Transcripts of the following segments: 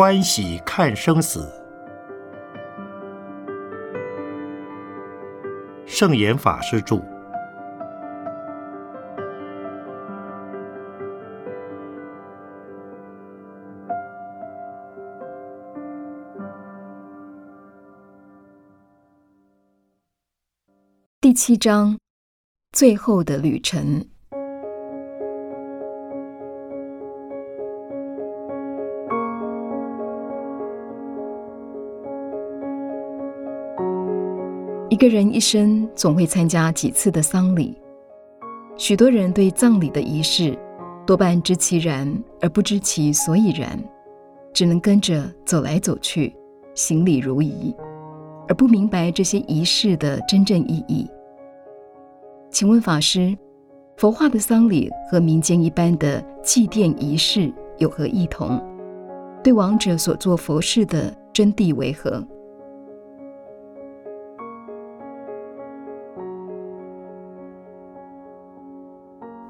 欢喜看生死。圣严法师著。第七章，最后的旅程。一个人一生总会参加几次的丧礼，许多人对葬礼的仪式多半知其然而不知其所以然，只能跟着走来走去，行礼如仪，而不明白这些仪式的真正意义。请问法师，佛化的丧礼和民间一般的祭奠仪式有何异同？对亡者所做佛事的真谛为何？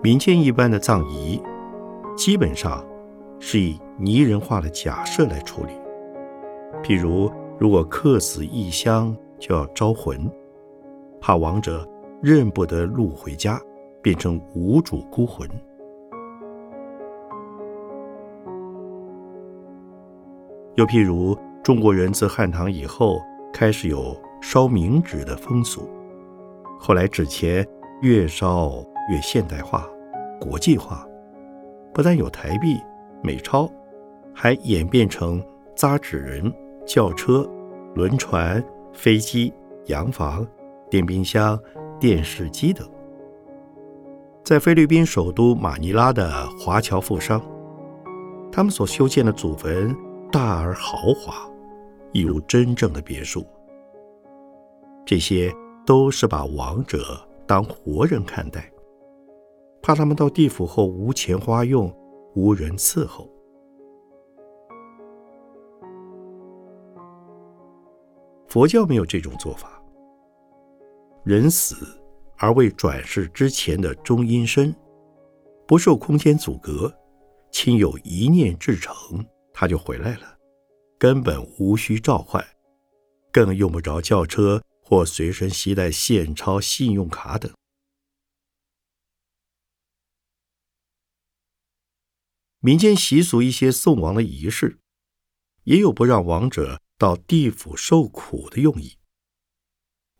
民间一般的葬仪，基本上是以拟人化的假设来处理。譬如，如果客死异乡，就要招魂，怕亡者认不得路回家，变成无主孤魂。又譬如，中国人自汉唐以后开始有烧冥纸的风俗，后来纸钱越烧越现代化。国际化，不但有台币、美钞，还演变成扎纸人、轿车、轮船、飞机、洋房、电冰箱、电视机等。在菲律宾首都马尼拉的华侨富商，他们所修建的祖坟大而豪华，一如真正的别墅。这些都是把亡者当活人看待。怕他们到地府后无钱花用，无人伺候。佛教没有这种做法。人死而未转世之前的中阴身，不受空间阻隔，亲友一念至诚，他就回来了，根本无需召唤，更用不着轿车或随身携带现钞、信用卡等。民间习俗一些送亡的仪式，也有不让亡者到地府受苦的用意。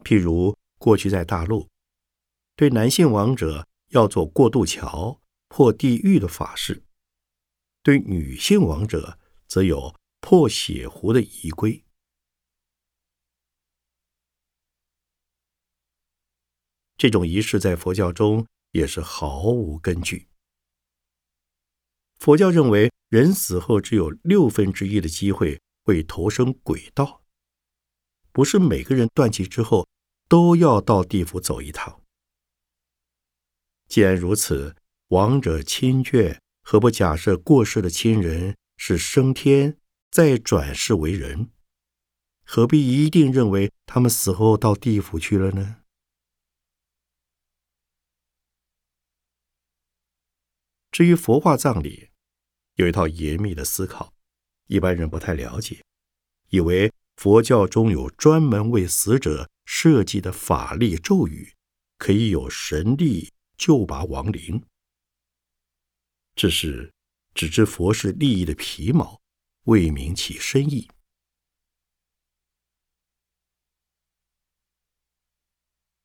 譬如过去在大陆，对男性亡者要做过渡桥、破地狱的法事；对女性亡者，则有破血壶的仪规。这种仪式在佛教中也是毫无根据。佛教认为，人死后只有六分之一的机会会投生鬼道，不是每个人断气之后都要到地府走一趟。既然如此，亡者亲眷何不假设过世的亲人是升天再转世为人？何必一定认为他们死后到地府去了呢？至于佛化葬礼，有一套严密的思考，一般人不太了解，以为佛教中有专门为死者设计的法力咒语，可以有神力救拔亡灵。这是只知佛是利益的皮毛，未明其深意。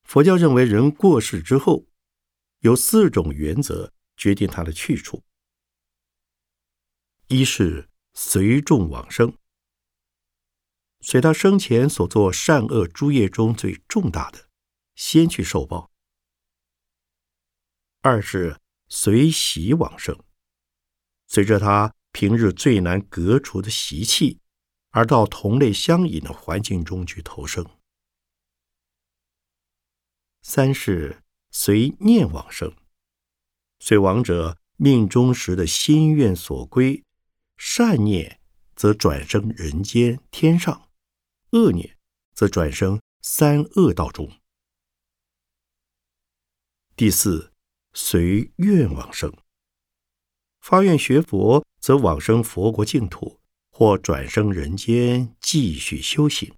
佛教认为，人过世之后，有四种原则。决定他的去处。一是随众往生，随他生前所做善恶诸业中最重大的，先去受报；二是随习往生，随着他平日最难革除的习气，而到同类相引的环境中去投生；三是随念往生。随亡者命中时的心愿所归，善念则转生人间天上，恶念则转生三恶道中。第四，随愿往生，发愿学佛则往生佛国净土，或转生人间继续修行。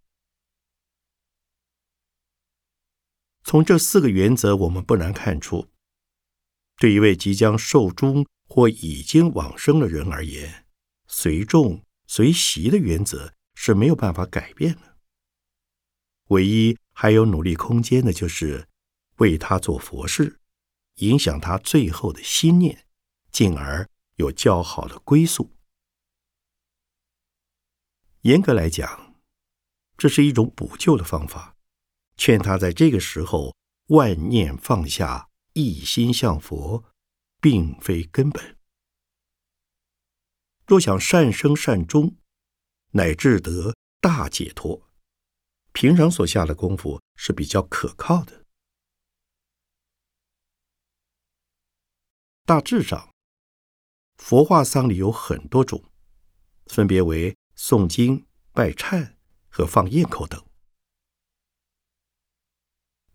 从这四个原则，我们不难看出，对一位即将寿终或已经往生的人而言，随众随习的原则是没有办法改变的。唯一还有努力空间的，就是为他做佛事，影响他最后的心念，进而有较好的归宿。严格来讲，这是一种补救的方法。劝他在这个时候万念放下，一心向佛，并非根本。若想善生善终，乃至得大解脱，平常所下的功夫是比较可靠的。大致上，佛化丧礼有很多种，分别为诵经、拜忏和放焰口等。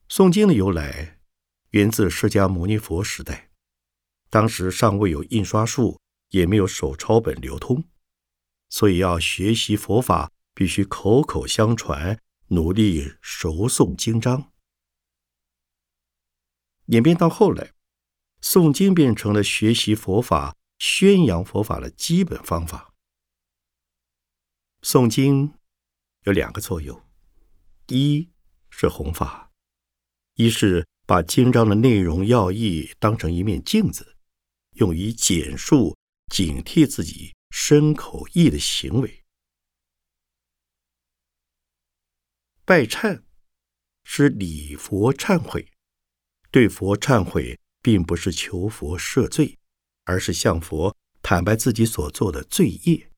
诵经的由来，源自释迦牟尼佛时代，当时尚未有印刷术，也没有手抄本流通，所以要学习佛法，必须口口相传，努力熟诵经章。演变到后来，诵经变成了学习佛法、宣扬佛法的基本方法。诵经有两个作用，一是弘法。一是把经章的内容要义当成一面镜子，用于简述、警惕自己身口意的行为。拜忏是礼佛忏悔，对佛忏悔，并不是求佛赦罪，而是向佛坦白自己所做的罪业，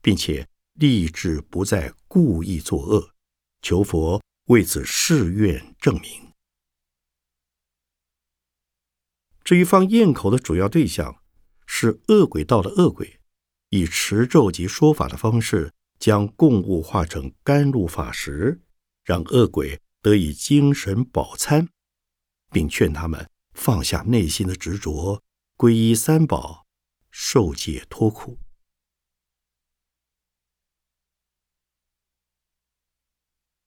并且立志不再故意作恶，求佛为此誓愿证明。至于放焰口的主要对象是恶鬼道的恶鬼，以持咒及说法的方式，将供物化成甘露法食，让恶鬼得以精神饱餐，并劝他们放下内心的执着，皈依三宝，受解脱苦。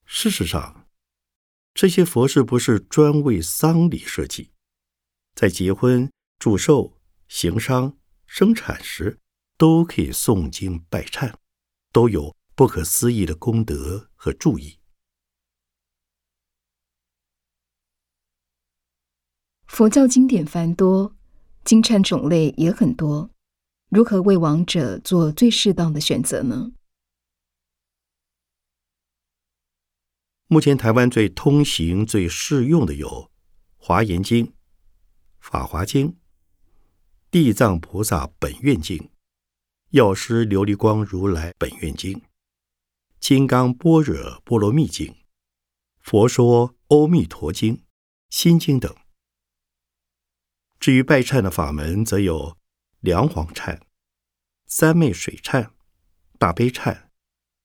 事实上，这些佛事不是专为丧礼设计。在结婚、祝寿、行商、生产时，都可以诵经拜忏，都有不可思议的功德和注意。佛教经典繁多，经忏种类也很多，如何为亡者做最适当的选择呢？目前台湾最通行、最适用的有《华严经》。《法华经》《地藏菩萨本愿经》《药师琉璃光如来本愿经》《金刚般若波罗蜜经》《佛说阿弥陀经》《心经》等。至于拜忏的法门，则有梁皇忏、三昧水忏、大悲忏、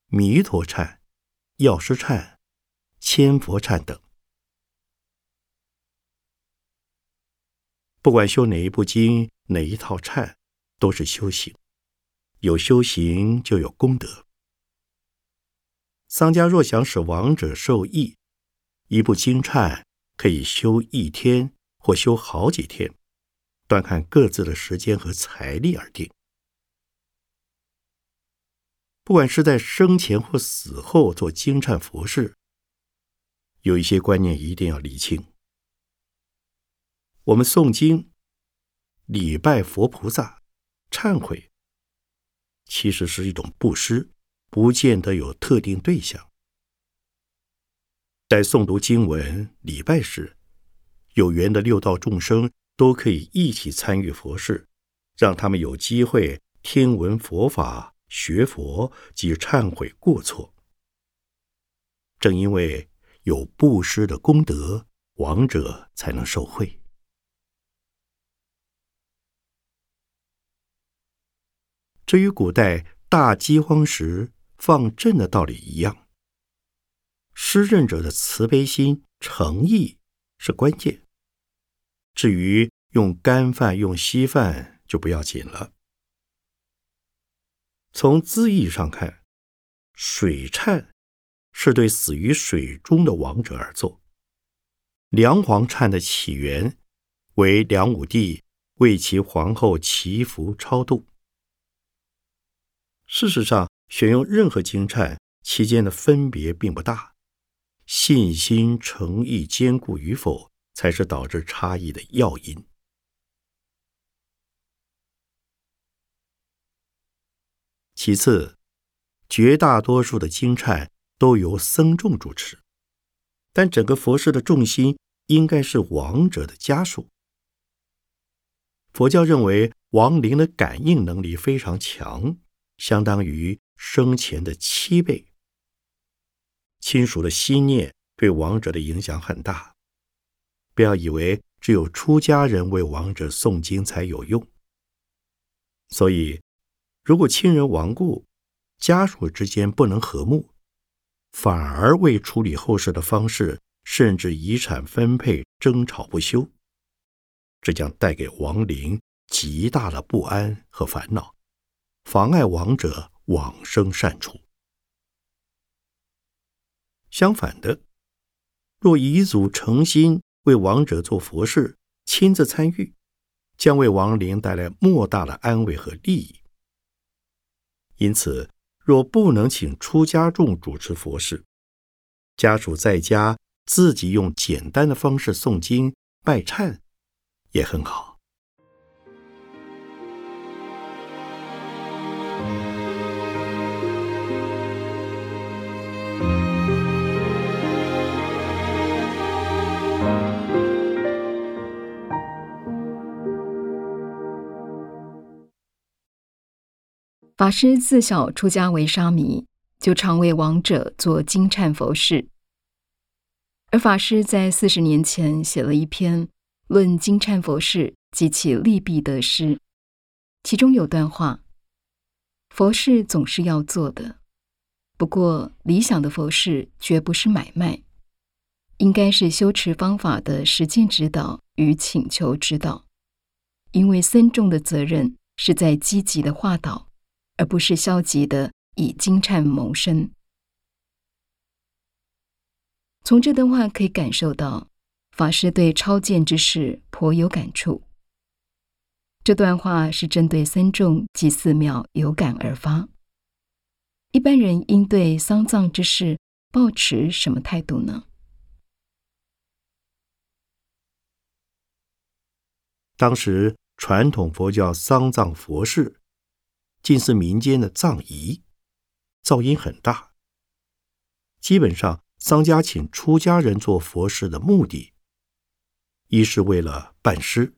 弥陀忏、药师忏、千佛忏等。不管修哪一部经，哪一套忏，都是修行。有修行就有功德。丧家若想使亡者受益，一部经忏可以修一天或修好几天，端看各自的时间和财力而定。不管是在生前或死后做经忏佛事，有一些观念一定要理清。我们诵经、礼拜佛菩萨、忏悔，其实是一种布施，不见得有特定对象。在诵读经文、礼拜时，有缘的六道众生都可以一起参与佛事，让他们有机会听闻佛法、学佛及忏悔过错。正因为有布施的功德，亡者才能受惠。这与古代大饥荒时放赈的道理一样，施赈者的慈悲心、诚意是关键。至于用干饭、用稀饭就不要紧了。从字义上看，水忏是对死于水中的亡者而作。梁皇忏的起源为梁武帝为其皇后祈福超度。事实上，选用任何经忏期间的分别并不大，信心诚意坚固与否才是导致差异的要因。其次，绝大多数的经忏都由僧众主持，但整个佛事的重心应该是亡者的家属。佛教认为亡灵的感应能力非常强，相当于生前的七倍。亲属的心念对亡者的影响很大，不要以为只有出家人为亡者诵经才有用。所以。如果亲人亡故，家属之间不能和睦，反而为处理后事的方式，甚至遗产分配争吵不休，这将带给亡灵极大的不安和烦恼，妨碍亡者往生善处。相反的，若遗族诚心为亡者做佛事，亲自参与，将为亡灵带来莫大的安慰和利益。因此，若不能请出家众主持佛事，家属在家自己用简单的方式诵经拜忏，也很好。法师自小出家为沙弥，就常为亡者做金忏佛事。而法师在四十年前写了一篇论金忏佛事及其利弊得失，其中有段话：佛事总是要做的，不过理想的佛事绝不是买卖，应该是修持方法的实践指导与请求指导，因为僧众的责任是在积极的化导。而不是消极的以金蝉谋生。从这段话可以感受到，法师对超见之事颇有感触。这段话是针对僧众及寺庙有感而发。一般人应对丧葬之事抱持什么态度呢？当时传统佛教丧葬佛事。近似民间的葬仪，噪音很大。基本上，丧家请出家人做佛事的目的，一是为了办尸，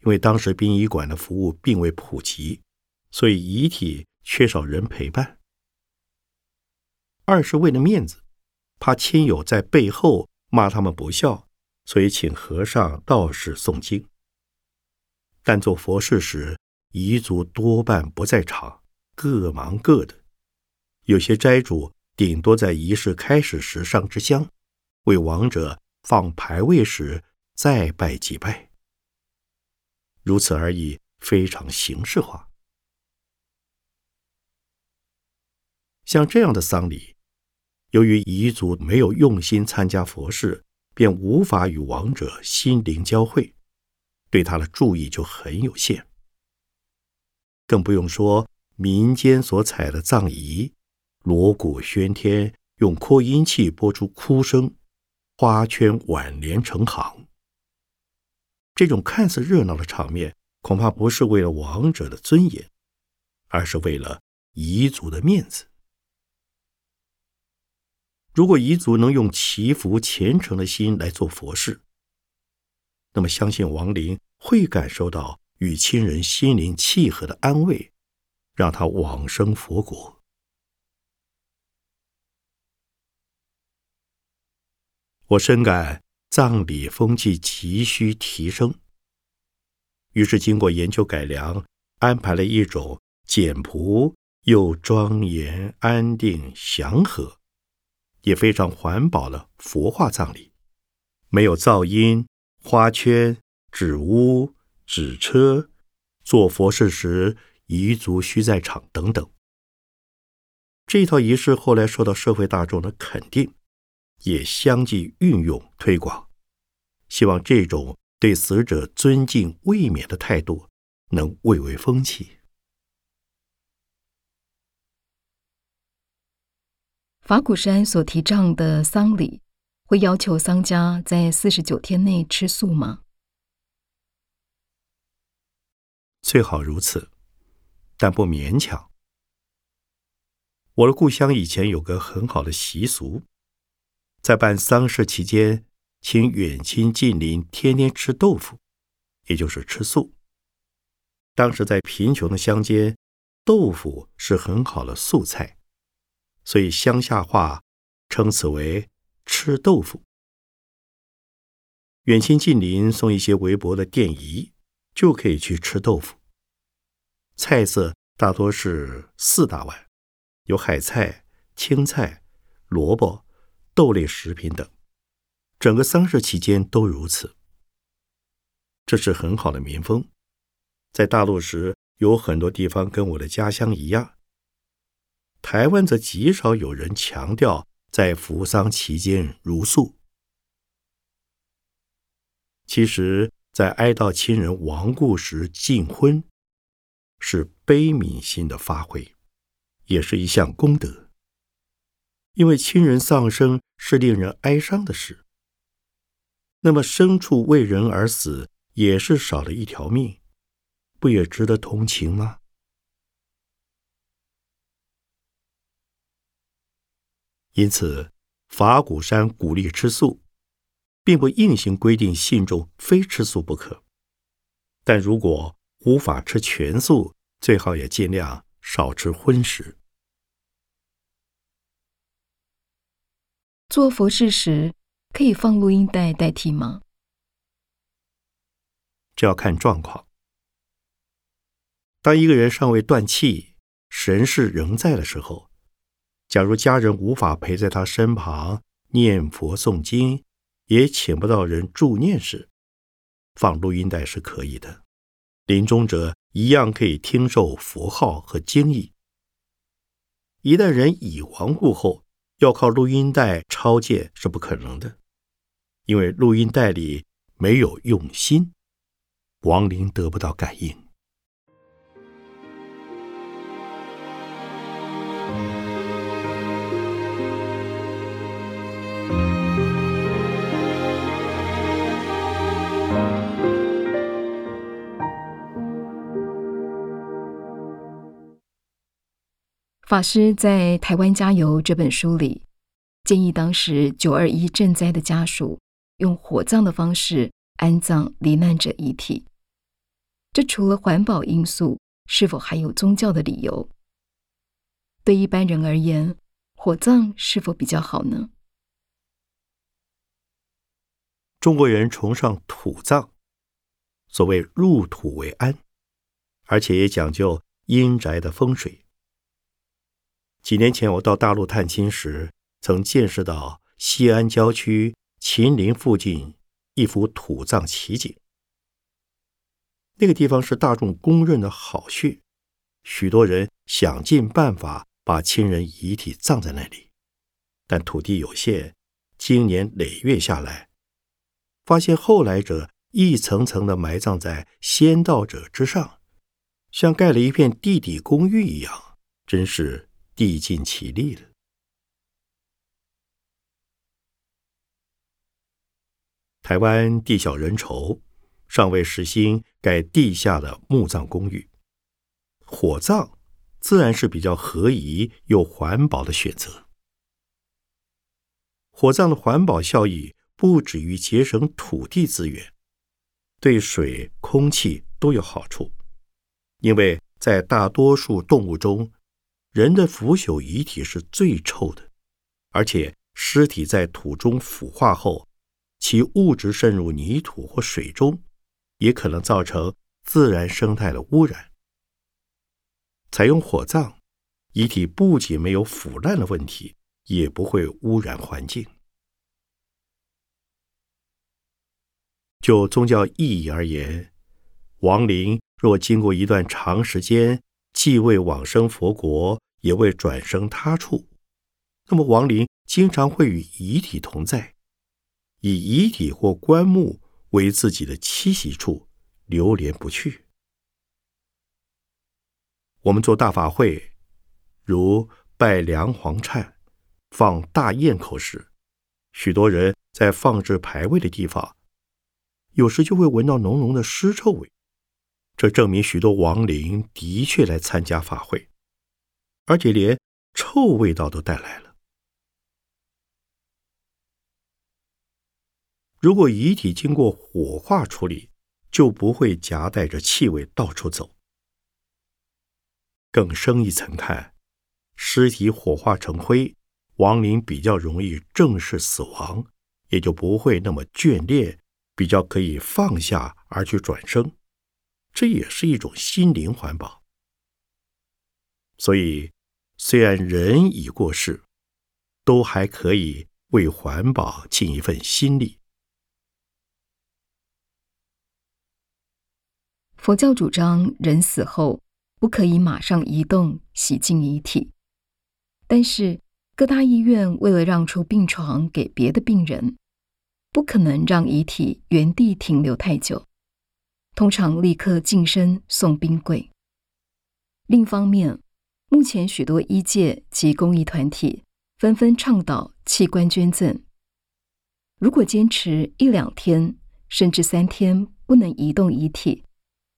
因为当时殡仪馆的服务并未普及，所以遗体缺少人陪伴；二是为了面子，怕亲友在背后骂他们不孝，所以请和尚、道士诵经。但做佛事时，彝族多半不在场，各忙各的。有些斋主顶多在仪式开始时上支香，为亡者放牌位时再拜几拜，如此而已，非常形式化。像这样的丧礼，由于彝族没有用心参加佛事，便无法与亡者心灵交汇，对他的注意就很有限。更不用说民间所采的葬仪，锣鼓喧天，用扩音器播出哭声，花圈挽联成行。这种看似热闹的场面，恐怕不是为了亡者的尊严，而是为了彝族的面子。如果彝族能用祈福虔诚的心来做佛事，那么相信亡灵会感受到。与亲人心灵契合的安慰，让他往生佛国。我深感葬礼风气急需提升，于是经过研究改良，安排了一种简朴又庄严、安定、祥和，也非常环保的佛化葬礼，没有噪音、花圈、纸屋。纸车做佛事时，彝族需在场等等。这套仪式后来受到社会大众的肯定，也相继运用推广，希望这种对死者尊敬未免的态度能蔚为风气。法鼓山所提倡的丧礼，会要求丧家在四十九天内吃素吗？最好如此，但不勉强。我的故乡以前有个很好的习俗，在办丧事期间，请远亲近邻天天吃豆腐，也就是吃素。当时在贫穷的乡间，豆腐是很好的素菜，所以乡下话称此为“吃豆腐”。远亲近邻送一些微薄的奠仪，就可以去吃豆腐。菜色大多是四大碗。有海菜、青菜、萝卜、豆类食品等，整个丧事期间都如此。这是很好的民风。在大陆时，有很多地方跟我的家乡一样。台湾则极少有人强调在服丧期间如素。其实，在哀悼亲人亡故时禁荤，是悲悯心的发挥。也是一项功德，因为亲人丧生是令人哀伤的事。那么牲畜为人而死，也是少了一条命，不也值得同情吗？因此，法鼓山鼓励吃素，并不硬性规定信众非吃素不可。但如果无法吃全素，最好也尽量少吃荤食。做佛事时可以放录音带代替吗？这要看状况。当一个人尚未断气，神识仍在的时候，假如家人无法陪在他身旁念佛诵经，也请不到人助念时，放录音带是可以的。临终者一样可以听受佛号和经义。一旦人已亡故后，要靠录音带抄借是不可能的，因为录音带里没有用心，亡灵得不到感应。法师在《台湾加油》这本书里，建议当时九二一赈灾的家属用火葬的方式安葬罹难者遗体。这除了环保因素，是否还有宗教的理由？对一般人而言，火葬是否比较好呢？中国人崇尚土葬，所谓入土为安，而且也讲究阴宅的风水。几年前，我到大陆探亲时，曾见识到西安郊区秦陵附近一幅土葬奇景。那个地方是大众公认的好穴，许多人想尽办法把亲人遗体葬在那里，但土地有限，经年累月下来，发现后来者一层层的埋葬在先到者之上，像盖了一片地底公寓一样，真是。地尽其力了。台湾地小人稠，尚未实行盖地下的墓葬公寓，火葬自然是比较合宜又环保的选择。火葬的环保效益不止于节省土地资源，对水、空气都有好处，因为在大多数动物中。人的腐朽遗体是最臭的，而且尸体在土中腐化后，其物质渗入泥土或水中，也可能造成自然生态的污染。采用火葬，遗体不仅没有腐烂的问题，也不会污染环境。就宗教意义而言，亡灵若经过一段长时间既为往生佛国，也为转生他处，那么亡灵经常会与遗体同在，以遗体或棺木为自己的栖息处，流连不去。我们做大法会，如拜梁皇忏、放大堰口时，许多人在放置牌位的地方，有时就会闻到浓浓的尸臭味。这证明许多亡灵的确来参加法会，而且连臭味道都带来了。如果遗体经过火化处理，就不会夹带着气味到处走。更深一层看，尸体火化成灰，亡灵比较容易正式死亡，也就不会那么眷恋，比较可以放下而去转生。这也是一种心灵环保。所以，虽然人已过世，都还可以为环保尽一份心力。佛教主张人死后不可以马上移动洗净遗体，但是各大医院为了让出病床给别的病人，不可能让遗体原地停留太久。通常立刻净身送冰柜。另一方面，目前许多医界及公益团体纷纷倡导器官捐赠。如果坚持一两天甚至三天不能移动遗体，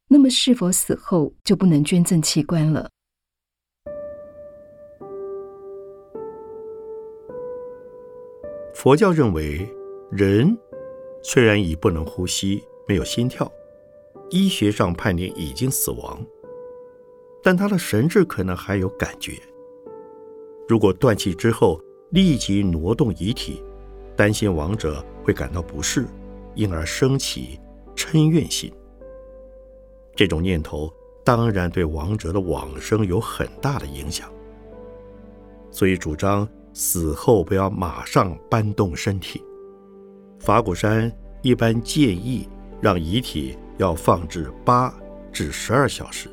那么是否死后就不能捐赠器官了？佛教认为，人虽然已不能呼吸，没有心跳。医学上判定已经死亡，但他的神智可能还有感觉。如果断气之后立即挪动遗体，担心亡者会感到不适，因而升起嗔怨心。这种念头当然对亡者的往生有很大的影响，所以主张死后不要马上搬动身体。法鼓山一般建议让遗体。要放置八至十二小时，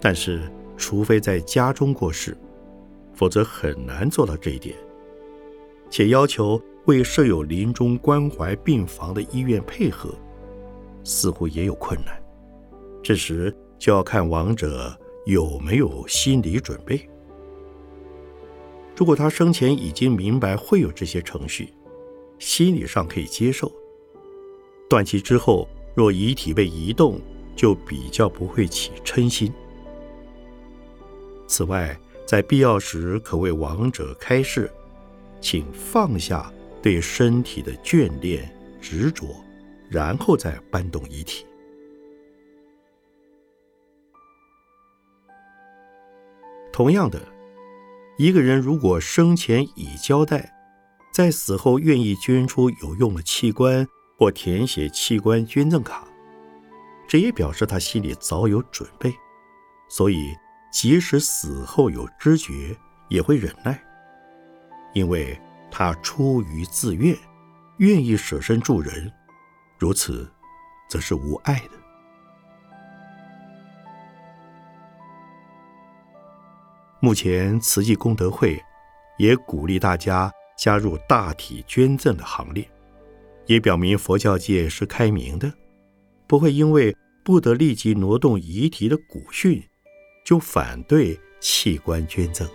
但是除非在家中过世，否则很难做到这一点。且要求为设有临终关怀病房的医院配合，似乎也有困难。这时就要看亡者有没有心理准备。如果他生前已经明白会有这些程序，心理上可以接受，断气之后若遗体被移动，就比较不会起嗔心。此外，在必要时可为亡者开示，请放下对身体的眷恋执着，然后再搬动遗体。同样的，一个人如果生前已交代。在死后愿意捐出有用的器官或填写器官捐赠卡，这也表示他心里早有准备，所以即使死后有知觉，也会忍耐，因为他出于自愿，愿意舍身助人，如此，则是无碍的。目前慈济功德会也鼓励大家。加入大体捐赠的行列，也表明佛教界是开明的，不会因为不得立即挪动遗体的古训，就反对器官捐赠。